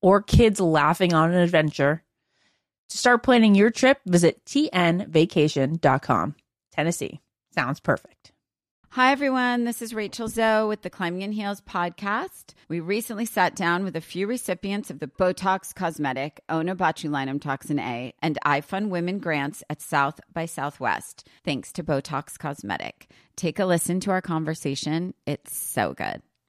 or kids laughing on an adventure. To start planning your trip, visit tnvacation.com. Tennessee sounds perfect. Hi, everyone. This is Rachel Zoe with the Climbing in Heels podcast. We recently sat down with a few recipients of the Botox Cosmetic, Onabotulinum Toxin A, and iFund Women grants at South by Southwest, thanks to Botox Cosmetic. Take a listen to our conversation. It's so good.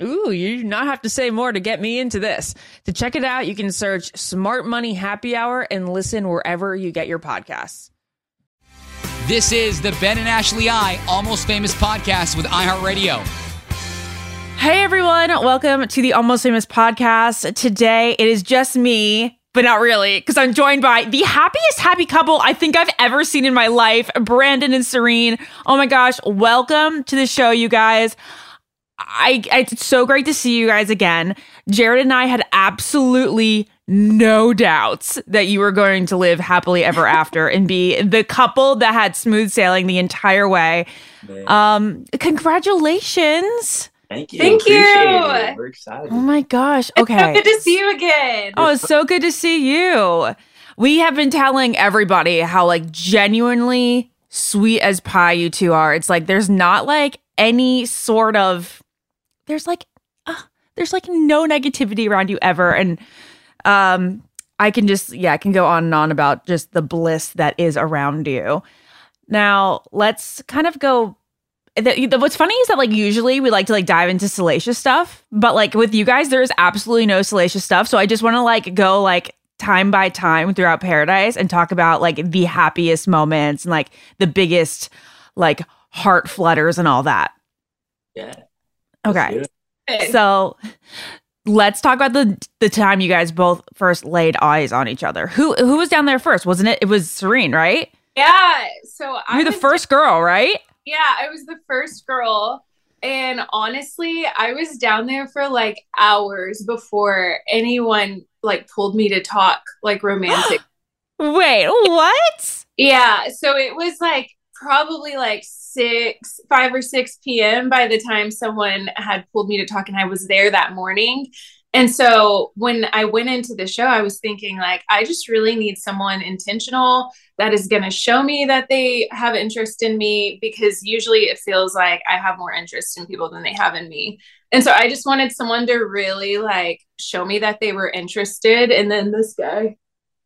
Ooh, you do not have to say more to get me into this. To check it out, you can search Smart Money Happy Hour and listen wherever you get your podcasts. This is the Ben and Ashley I Almost Famous podcast with iHeartRadio. Hey everyone, welcome to the Almost Famous podcast. Today it is just me, but not really, because I'm joined by the happiest happy couple I think I've ever seen in my life, Brandon and Serene. Oh my gosh, welcome to the show, you guys. I, it's so great to see you guys again. Jared and I had absolutely no doubts that you were going to live happily ever after and be the couple that had smooth sailing the entire way. Um, congratulations. Thank you. Thank Appreciate you. it. We're excited. Oh my gosh. It's Okay. so good to see you again. Oh, it's so good to see you. We have been telling everybody how like genuinely sweet as pie you two are. It's like there's not like any sort of there's like uh, there's like no negativity around you ever and um I can just yeah, I can go on and on about just the bliss that is around you. Now, let's kind of go the, the- what's funny is that like usually we like to like dive into salacious stuff, but like with you guys, there is absolutely no salacious stuff. So I just want to like go like time by time throughout paradise and talk about like the happiest moments and like the biggest like heart flutters and all that. Yeah. Let's Okay. do it. Good. So let's talk about the the time you guys both first laid eyes on each other. Who who was down there first? Wasn't it? It was Serene, right? yeah. So I You're the was- first girl, right? Yeah, I was the first girl. And honestly, I was down there for like hours before anyone like pulled me to talk like romantic. Wait, what? yeah, so it was like probably like 6 5 or 6 p.m. by the time someone had pulled me to talk and I was there that morning. And so when I went into the show, I was thinking like I just really need someone intentional that is going to show me that they have interest in me because usually it feels like I have more interest in people than they have in me. And so I just wanted someone to really like show me that they were interested. And then this guy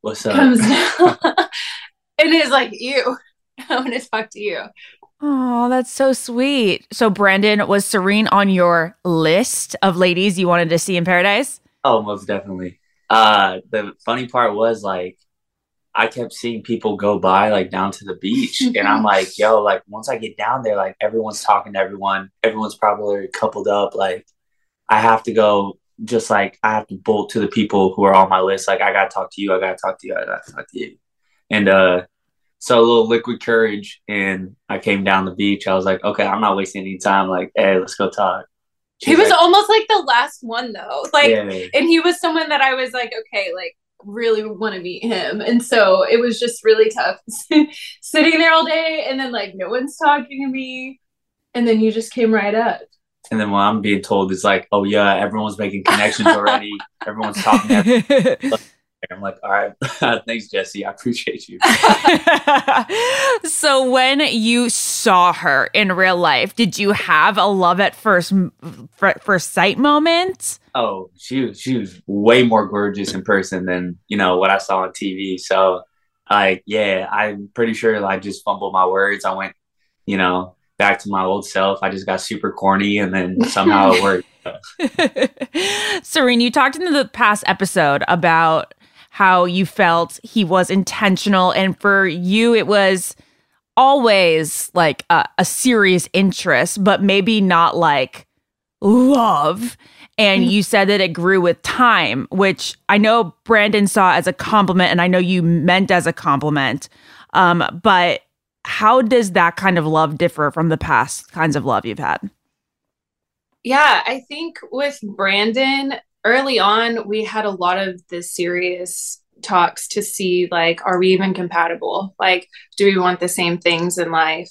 What's up? comes down and is like, You, I want to talk to you. Oh, that's so sweet. So, Brandon, was Serene on your list of ladies you wanted to see in paradise? Oh, most definitely. Uh, the funny part was like, I kept seeing people go by like down to the beach, and I'm like, yo, like once I get down there, like everyone's talking to everyone, everyone's probably coupled up. Like, I have to go, just like I have to bolt to the people who are on my list. Like, I gotta talk to you, I gotta talk to you, I gotta talk to you, and uh, so a little liquid courage, and I came down the beach. I was like, okay, I'm not wasting any time. Like, hey, let's go talk. He was like, almost like the last one though. Like yeah. and he was someone that I was like, okay, like really want to meet him. And so it was just really tough sitting there all day and then like no one's talking to me. And then you just came right up. And then what I'm being told is like, oh yeah, everyone's making connections already. everyone's talking. to everyone. I'm like, all right, thanks, Jesse. I appreciate you. so, when you saw her in real life, did you have a love at first fir- first sight moment? Oh, she was she was way more gorgeous in person than you know what I saw on TV. So, like, yeah, I'm pretty sure I just fumbled my words. I went, you know, back to my old self. I just got super corny, and then somehow it worked. Serene, you talked in the past episode about how you felt he was intentional, and for you, it was always like a, a serious interest, but maybe not like love. And you said that it grew with time, which I know Brandon saw as a compliment, and I know you meant as a compliment. Um, but how does that kind of love differ from the past kinds of love you've had? Yeah, I think with Brandon early on, we had a lot of the serious talks to see like, are we even compatible? Like, do we want the same things in life?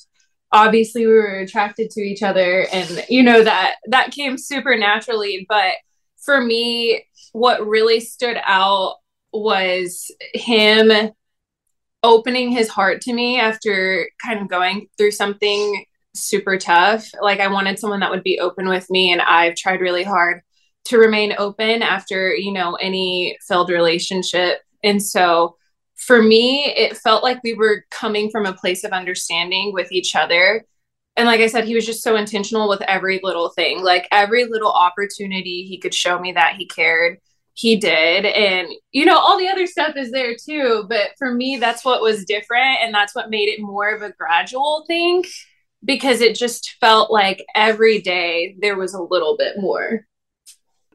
Obviously, we were attracted to each other, and you know that that came super naturally. But for me, what really stood out was him opening his heart to me after kind of going through something super tough. Like I wanted someone that would be open with me and I've tried really hard to remain open after, you know, any failed relationship. And so for me, it felt like we were coming from a place of understanding with each other. And like I said, he was just so intentional with every little thing. Like every little opportunity he could show me that he cared, he did. And, you know, all the other stuff is there too. But for me, that's what was different. And that's what made it more of a gradual thing because it just felt like every day there was a little bit more.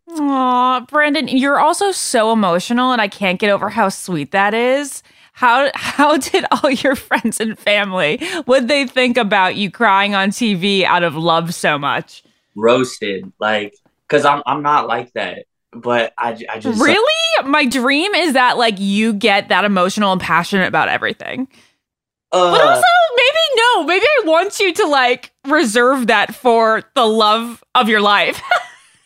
Aw, Brandon, you're also so emotional, and I can't get over how sweet that is. How how did all your friends and family would they think about you crying on TV out of love so much? Roasted, like, cause I'm I'm not like that. But I I just Really? My dream is that like you get that emotional and passionate about everything. Uh, But also, maybe no. Maybe I want you to like reserve that for the love of your life.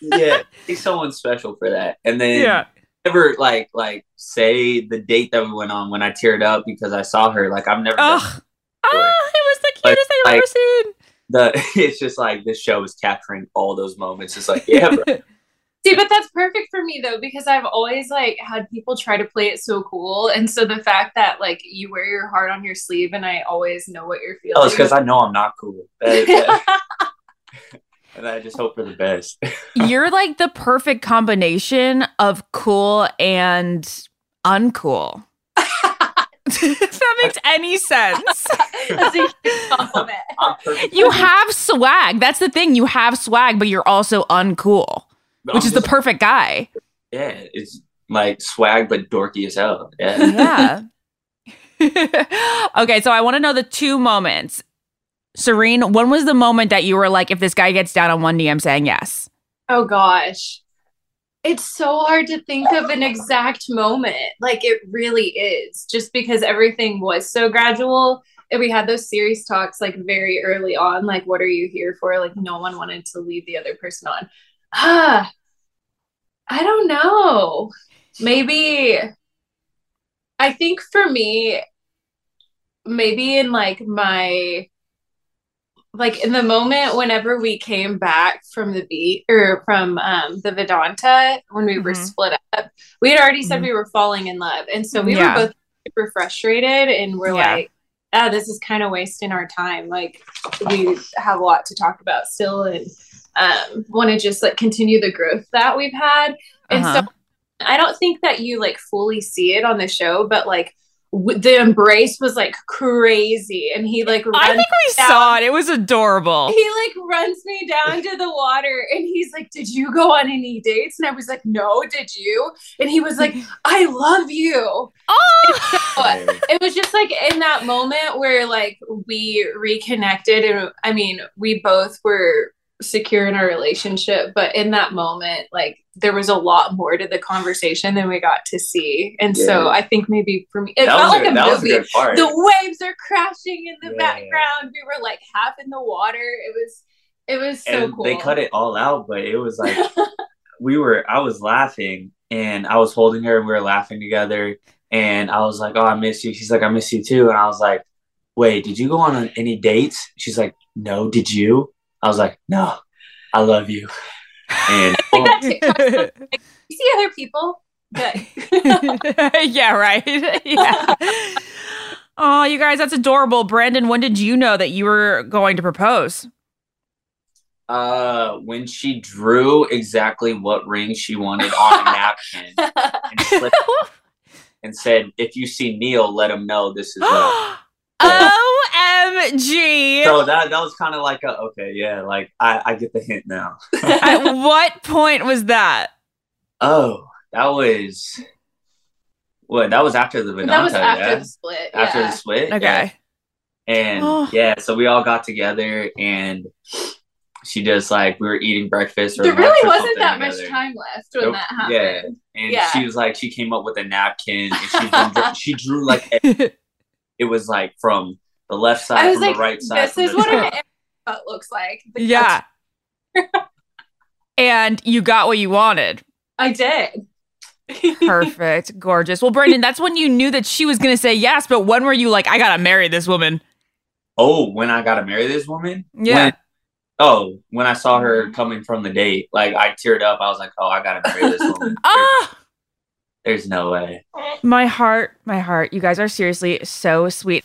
yeah, he's someone special for that. And then yeah. never like like say the date that we went on when I teared up because I saw her. Like I've never done Ugh. Ah, it was the Like- cutest I've ever seen. the. It's just like this show is capturing all those moments. It's like yeah, bro. See, but that's perfect for me though, because I've always like had people try to play it so cool. And so the fact that like you wear your heart on your sleeve and I always know what you're feeling. oh, it's because I know I'm not cool. That- that- and I just hope for the best. You're like the perfect combination of cool and uncool. if that makes any sense. That's a huge compliment. I'm perfect. You have swag. That's the thing. You have swag, but you're also uncool, I'm which is the perfect guy. yeah. It's like swag, but dorky as hell. Yeah. Yeah. okay, so I want to know the two moments. Serene, when was the moment that you were like, if this guy gets down on one knee, I'm saying yes? Oh gosh. It's so hard to think of an exact moment. Like it really is, just because everything was so gradual. And we had those serious talks like very early on, like, what are you here for? Like, no one wanted to leave the other person on. Ah, I don't know. Maybe, I think for me, maybe in like my like in the moment whenever we came back from the beat or from um the Vidanta when we were Mhm. split up, we had already said Mhm. we were falling in love. And so we Yeah. were both super frustrated and we're Yeah. like, ah, this is kind of wasting our time. Like we have a lot to talk about still and um want to just like continue the growth that we've had. And Uh-huh. so I don't think that you like fully see it on the show, but like the embrace was like crazy and he like I think we down- saw it. It was adorable. he like runs me down to the water and he's like, Did you go on any dates? And I was like, No, did you? And he was like, I love you. Oh, It was just like in that moment where like we reconnected and I mean, we both were secure in our relationship, but in that moment, like there was a lot more to the conversation than we got to see. And so I think maybe for me it that felt like a, a that was a movie the waves are crashing in the Yeah. background. We were like half in the water. It was it was so and cool. they cut it all out, but it was like we were. I was laughing, and I was holding her, and we were laughing together. And I was like, "Oh, I miss you." She's like, "I miss you too." And I was like, "Wait, did you go on any dates?" She's like, "No, did you?" I was like, "No, I love you." And like that TikTok you see other people, but yeah, right. yeah. Oh, you guys, that's adorable. Brandon, when did you know that you were going to propose? uh, when she drew exactly what ring she wanted on a napkin and, slipped, and said, "If you see Neil, let him know this is what." OMG. so that that was kind of like a okay, yeah, like I I get the hint now. At what point was that? Oh, that was what? That was after the Vidanta, that was after yeah? the split. after yeah. the split. Okay. yeah. And Oh. yeah, so we all got together and she just like we were eating breakfast or There really or wasn't something that much time left when Nope. that Yeah. And Yeah. she was like, she came up with a napkin and she drew, she drew like it was like from the left side, I was from like, the right side. this is what top. an butt looks like. The yeah. and you got what you wanted. I did. Perfect. Gorgeous. Well, Brandon, that's when you knew that she was going to say yes, but when were you like, I got to marry this woman? Oh, when I got to marry this woman? Yeah. When- oh, when I saw her coming from the date, like I teared up. I was like, oh, I got to marry this woman. Ah, There's no way. my heart, my heart. You guys are seriously so sweet.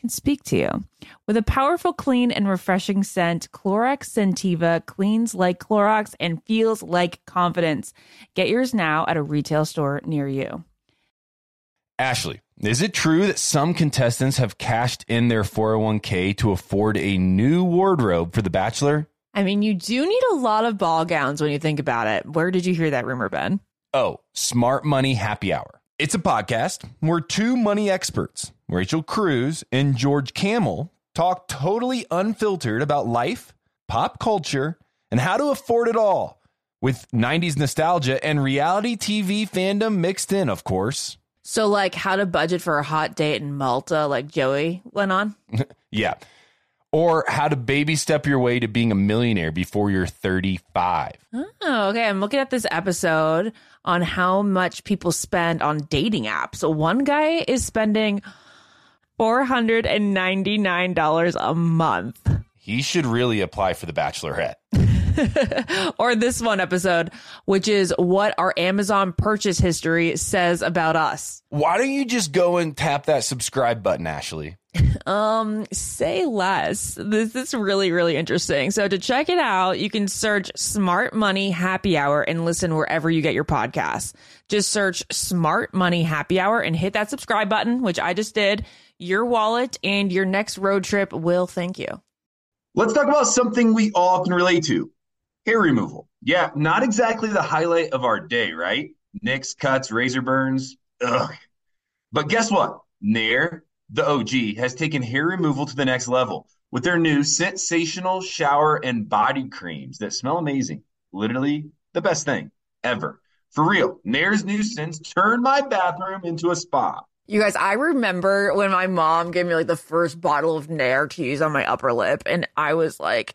can speak to you. With a powerful, clean, and refreshing scent, Clorox Scentiva cleans like Clorox and feels like confidence. Get yours now at a retail store near you. Ashley, is it true that some contestants have cashed in their 401k to afford a new wardrobe for The Bachelor? I mean, you do need a lot of ball gowns when you think about it. Where did you hear that rumor, Ben? Oh, Smart Money Happy Hour. It's a podcast. We're two money experts, Rachel Cruz and George Kamel, talk totally unfiltered about life, pop culture, and how to afford it all with 90s nostalgia and reality TV fandom mixed in, of course. So, like, how to budget for a hot date in Malta, like Joey went on? Yeah. Or how to baby step your way to being a millionaire before you're 35. Oh, okay. I'm looking at this episode on how much people spend on dating apps. So, one guy is spending $499 a month. He should really apply for the Bachelorette. or this one episode, which is what our Amazon purchase history says about us. Why don't you just go and tap that subscribe button, Ashley? Um, say less. This is really, really interesting. So to check it out, you can search Smart Money Happy Hour and listen wherever you get your podcasts. Just search Smart Money Happy Hour and hit that subscribe button, which I just did. Your wallet and your next road trip will thank you. Let's talk about something we all can relate to hair removal. Yeah, not exactly the highlight of our day, right? Nicks, cuts, razor burns. Ugh. But guess what? Nair, the OG, has taken hair removal to the next level with their new sensational shower and body creams that smell amazing. Literally the best thing ever. For real, Nair's new scents turned my bathroom into a spa. You guys, I remember when my mom gave me like the first bottle of Nair to use on my upper lip, and I was like,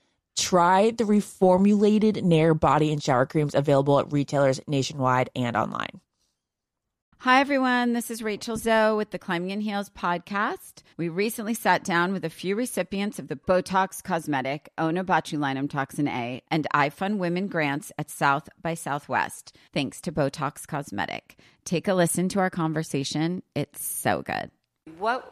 Try the reformulated Nair body and shower creams available at retailers nationwide and online. Hi, everyone. This is Rachel Zoe with the Climbing in Heels podcast. We recently sat down with a few recipients of the Botox Cosmetic, Onabotulinum Toxin A, and iFund Women grants at South by Southwest, thanks to Botox Cosmetic. Take a listen to our conversation. It's so good. What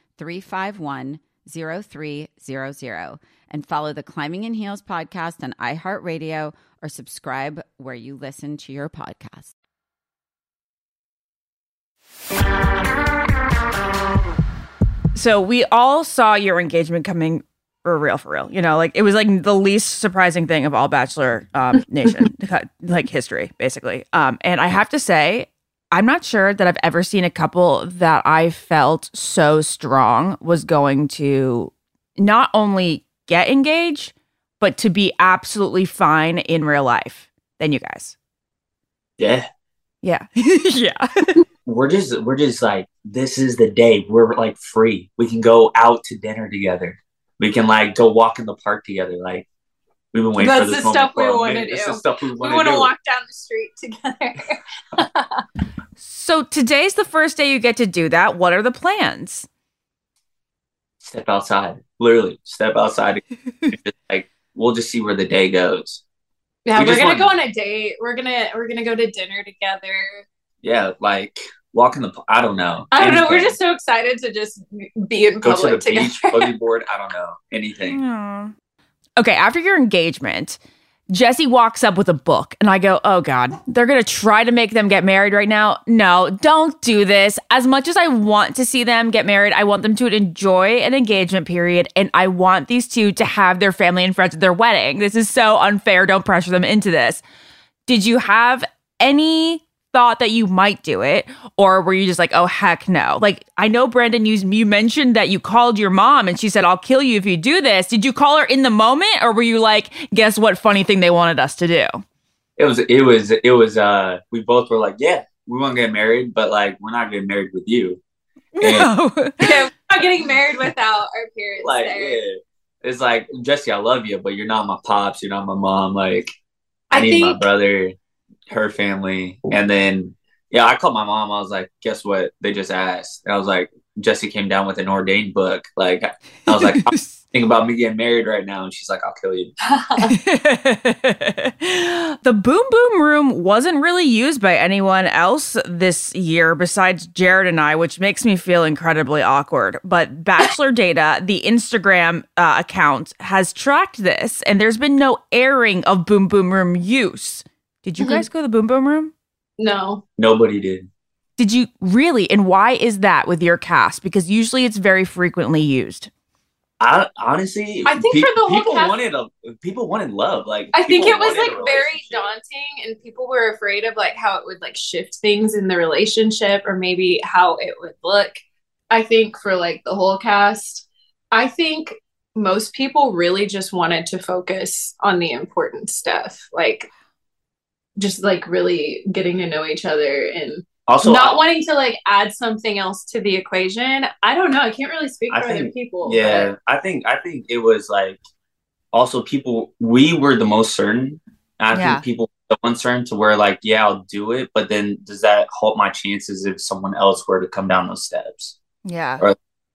351 0300 and follow the Climbing in Heels podcast on iHeartRadio or subscribe where you listen to your podcast. So we all saw your engagement coming for real, for real. You know, like it was like the least surprising thing of all Bachelor um, Nation, like history, basically. Um, and I have to say, I'm not sure that I've ever seen a couple that I felt so strong was going to not only get engaged, but to be absolutely fine in real life than you guys. Yeah. Yeah. yeah. We're just we're just like this is the day. We're like free. We can go out to dinner together. We can like go walk in the park together. Like we've been waiting That's for this the moment stuff we for a wanna minute. It's do. the stuff we We want want to to do. walk down the street together. So today's the first day you get to do that. What are the plans? Step outside. Literally, step outside. like we'll just see where the day goes. yeah, We we're gonna go on a date. We're gonna we're gonna go to dinner together. Yeah, like walk in the. I don't know. I don't know. We're just so excited to just be in go to the public together. beach, buggy board. I don't know anything. Aw. Okay, after your engagement, Jesse walks up with a book, and I go, Oh God, they're gonna try to make them get married right now. No, don't do this. As much as I want to see them get married, I want them to enjoy an engagement period, and I want these two to have their family and friends at their wedding. This is so unfair. Don't pressure them into this. Did you have any thought that you might do it or were you just like oh heck no like i know brandon you, you mentioned that you called your mom and she said i'll kill you if you do this did you call her in the moment or were you like guess what funny thing they wanted us to do It was. It was. It was. Uh, we both were like, yeah, we want to get married, but like we're not getting married with you. no yeah, we're not getting married without our parents Like, there. yeah. It's like Jesse, I love you, but you're not my pops. You're not my mom. Like, I, I need my brother, her family, and then yeah, I called my mom. I was like, guess what? They just asked. And I was like, Jesse came down with an ordained book. Like, I was like, I'm thinking about me getting married right now, and she's like, I'll kill you. the boom boom room wasn't really used by anyone else this year besides Jared and I, which makes me feel incredibly awkward. But Bachelor Data, the Instagram uh, account, has tracked this, and there's been no airing of boom boom room use. Did you Mhm. guys go to the boom boom room? no. Nobody did. Did you really? And why is that with your cast? Because usually it's very frequently used. I honestly, I think for the whole people cast- wanted a people wanted love. Like, I think it was like very daunting and people were afraid of like how it would like shift things in the relationship or maybe how it would look. I think for like the whole cast, I think most people really just wanted to focus on the important stuff. Like just like really getting to know each other and Also, not I- wanting to like add something else to the equation. I don't know. I can't really speak I for other people. Yeah, I think I think it was like also people we were the most certain. I Yeah. think people were the uncertain to where like, yeah, I'll do it, but then does that halt my chances if someone else were to come down those steps? Yeah.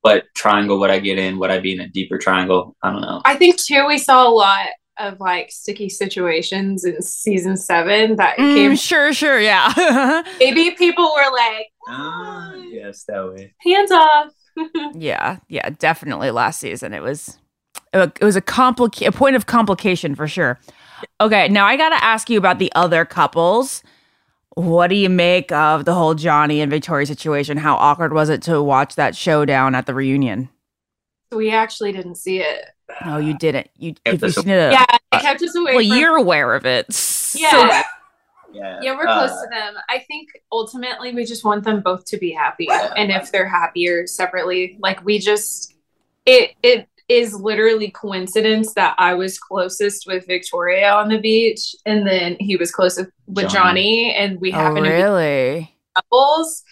But triangle, would I get in? Would I be in a deeper triangle? I don't know. I think too we saw a lot of like sticky situations in season seven that Mm, came sure, sure, yeah. maybe people were like Ah, yes, that way. hands off Yeah, yeah, definitely. Last season, it was it was a complica- a point of complication for sure. Okay, now I got to ask you about the other couples. What do you make of the whole Johnny and Victoria situation? How awkward was it to watch that showdown at the reunion? We actually didn't see it. No, you didn't. You Kept if you us seen it, Yeah, it kept us away. well, from- you're aware of it. Yeah. So- Yeah, yeah, we're close Uh, to them. I think ultimately we just want them both to be happy. And if they're happier separately, like we just it it is literally coincidence that I was closest with Victoria on the beach and then he was closest with Johnny. Johnny, and we oh, happen to be really? couples.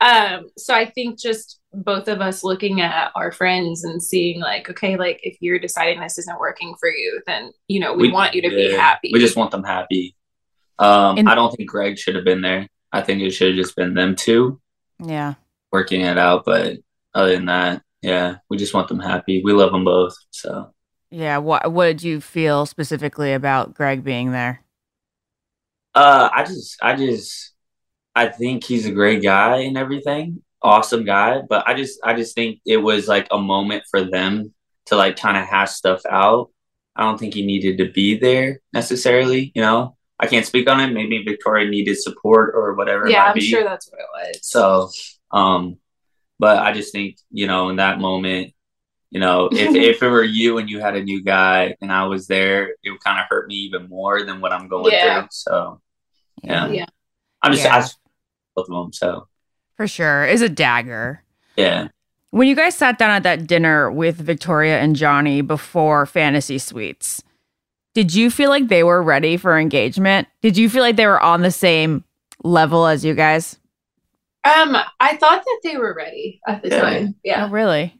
Um, so I think just both of us looking at our friends and seeing like, okay, like if you're deciding this isn't working for you, then you know, we, want you to be happy. We just want them happy. Um, And- I don't think Greg should have been there. I think it should have just been them two Yeah. working it out. But other than that, yeah, we just want them happy. We love them both. So Yeah. What What did you feel specifically about Greg being there? Uh, I just, I just, I think he's a great guy and everything, awesome guy. But I just, I just think it was like a moment for them to like kind of hash stuff out. I don't think he needed to be there necessarily. You know, I can't speak on it. Maybe Victoria needed support or whatever. it yeah, might I'm be. sure that's what it was. So, um, but I just think you know in that moment, you know, if if it were you and you had a new guy and I was there, it would kind of hurt me even more than what I'm going Yeah. through. So, yeah, Yeah. I'm just Yeah. I just both of them. So, For sure. Is a dagger. yeah, When you guys sat down at that dinner with Victoria and Johnny before Fantasy Suites, did you feel like they were ready for engagement? Did you feel like they were on the same level as you guys? Um, I thought that they were ready at the Yeah. time. Yeah. Oh, really?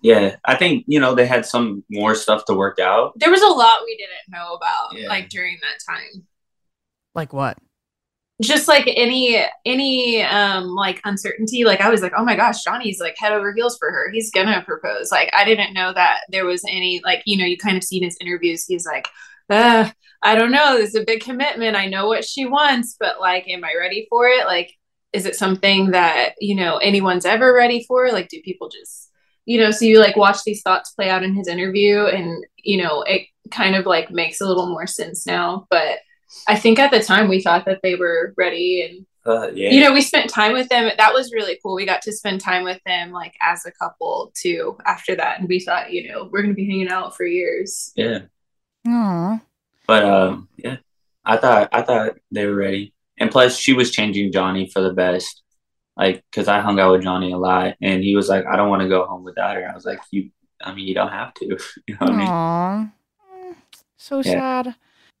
yeah. I think you know they had some more stuff to work out. There was a lot we didn't know about Yeah. like during that time. Like what? Just like any any um like uncertainty, like I was like, oh my gosh, Johnny's like head over heels for her. He's gonna propose. Like I didn't know that there was any like you know you kind of see in his interviews. He's like, uh, I don't know. This is a big commitment. I know what she wants, but like, am I ready for it? Like, is it something that you know anyone's ever ready for? Like, do people just you know? So you like watch these thoughts play out in his interview, and you know it kind of like makes a little more sense now, but. I think at the time we thought that they were ready and Uh, yeah, you know we spent time with them that was really cool we got to spend time with them like as a couple too after that and we thought you know we're gonna be hanging out for years yeah. Aw. But um, yeah, I thought I thought they were ready, and plus she was changing Johnny for the best. Like, cause I hung out with Johnny a lot, and he was like, "I don't want to go home without her." I was like, "You, I mean, you don't have to." you know what I mean? Mm, So Yeah. sad.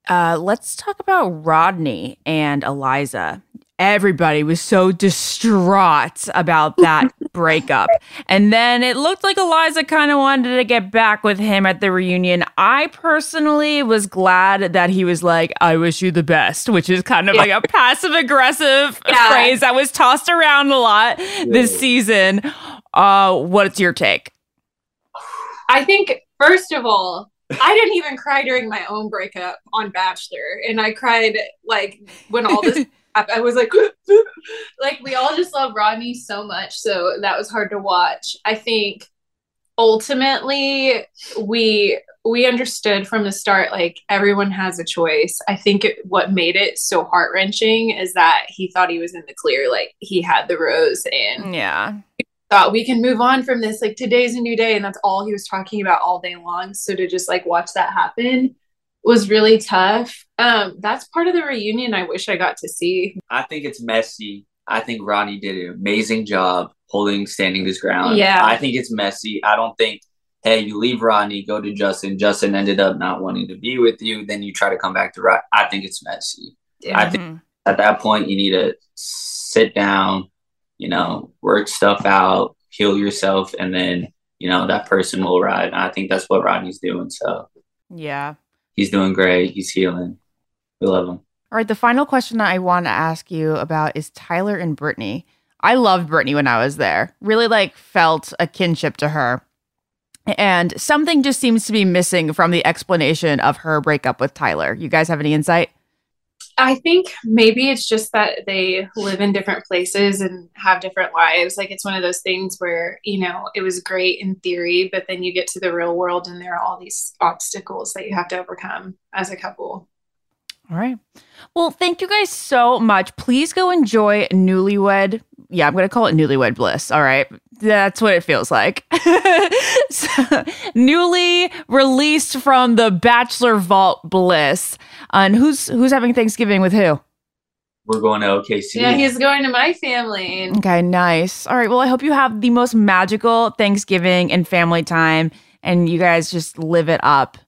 Uh, let's talk about Rodney and Eliza. Everybody was so distraught about that breakup. And then it looked like Eliza kind of wanted to get back with him at the reunion. I personally was glad that he was like, I wish you the best, which is kind of like a passive aggressive Yeah. phrase that was tossed around a lot this season. Uh, what's your take? i think first of all i didn't even cry during my own breakup on bachelor and i cried like when all this happened. I was like like we all just love rodney so much so that was hard to watch. I think ultimately we we understood from the start like everyone has a choice. I think it, what made it so heart-wrenching is that he thought he was in the clear like he had the rose and Yeah. Thought we can move on from this like today's a new day and that's all he was talking about all day long so to just like watch that happen was really tough um that's part of the reunion i wish i got to see I think it's messy. I think Rodney did an amazing job holding, standing his ground. Yeah. I think it's messy. I don't think, hey, you leave Rodney, go to Justin. Justin ended up not wanting to be with you. Then you try to come back to Rodney. I think it's messy. I think Mhm. at that point you need to sit down, you know, work stuff out, heal yourself, and then you know that person will arrive. And I think that's what Rodney's doing. So Yeah. he's doing great. He's healing. We love him. All right. The final question that I want to ask you about is Tyler and Brittany. I loved Brittany when I was there. Really like felt a kinship to her. And something just seems to be missing from the explanation of her breakup with Tyler. You guys have any insight? I think maybe it's just that they live in different places and have different lives like it's one of those things where you know it was great in theory but then you get to the real world and there are all these obstacles that you have to overcome as a couple All right. Well, thank you guys so much. Please go enjoy Newlywed. Yeah, I'm going to call it Newlywed Bliss. All right. That's what it feels like. so, newly released from the Bachelor Vault Bliss. And who's who's having Thanksgiving with who? We're going to OKC. Yeah, he's going to my family. Okay, nice. All right. Well, I hope you have the most magical Thanksgiving and family time and you guys just live it up.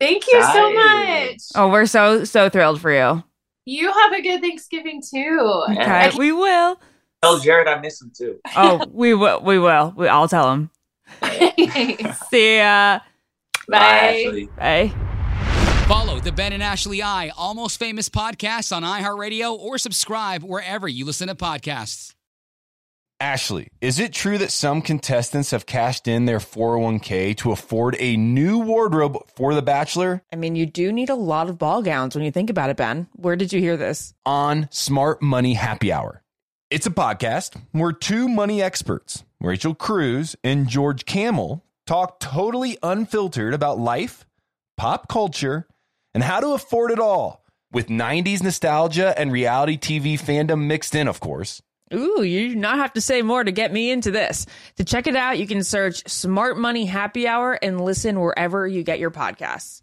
Thank you so much. Oh, we're so so thrilled for you. You have a good Thanksgiving too. Okay, we will. Tell Jared I miss him too. Oh, we will. We will. We, I'll tell him. See ya. Bye, Bye. Bye. Follow the Ben and Ashley I Almost Famous podcast on iHeartRadio or subscribe wherever you listen to podcasts. Ashley, is it true that some contestants have cashed in their 401k to afford a new wardrobe for The Bachelor? I mean, you do need a lot of ball gowns when you think about it, Ben. Where did you hear this? on Smart Money Happy Hour. It's a podcast where two money experts, Rachel Cruz and George Kamel, talk totally unfiltered about life, pop culture, and how to afford it all with 90s nostalgia and reality TV fandom mixed in, of course. Ooh, you do not have to say more to get me into this. To check it out, you can search Smart Money Happy Hour and listen wherever you get your podcasts.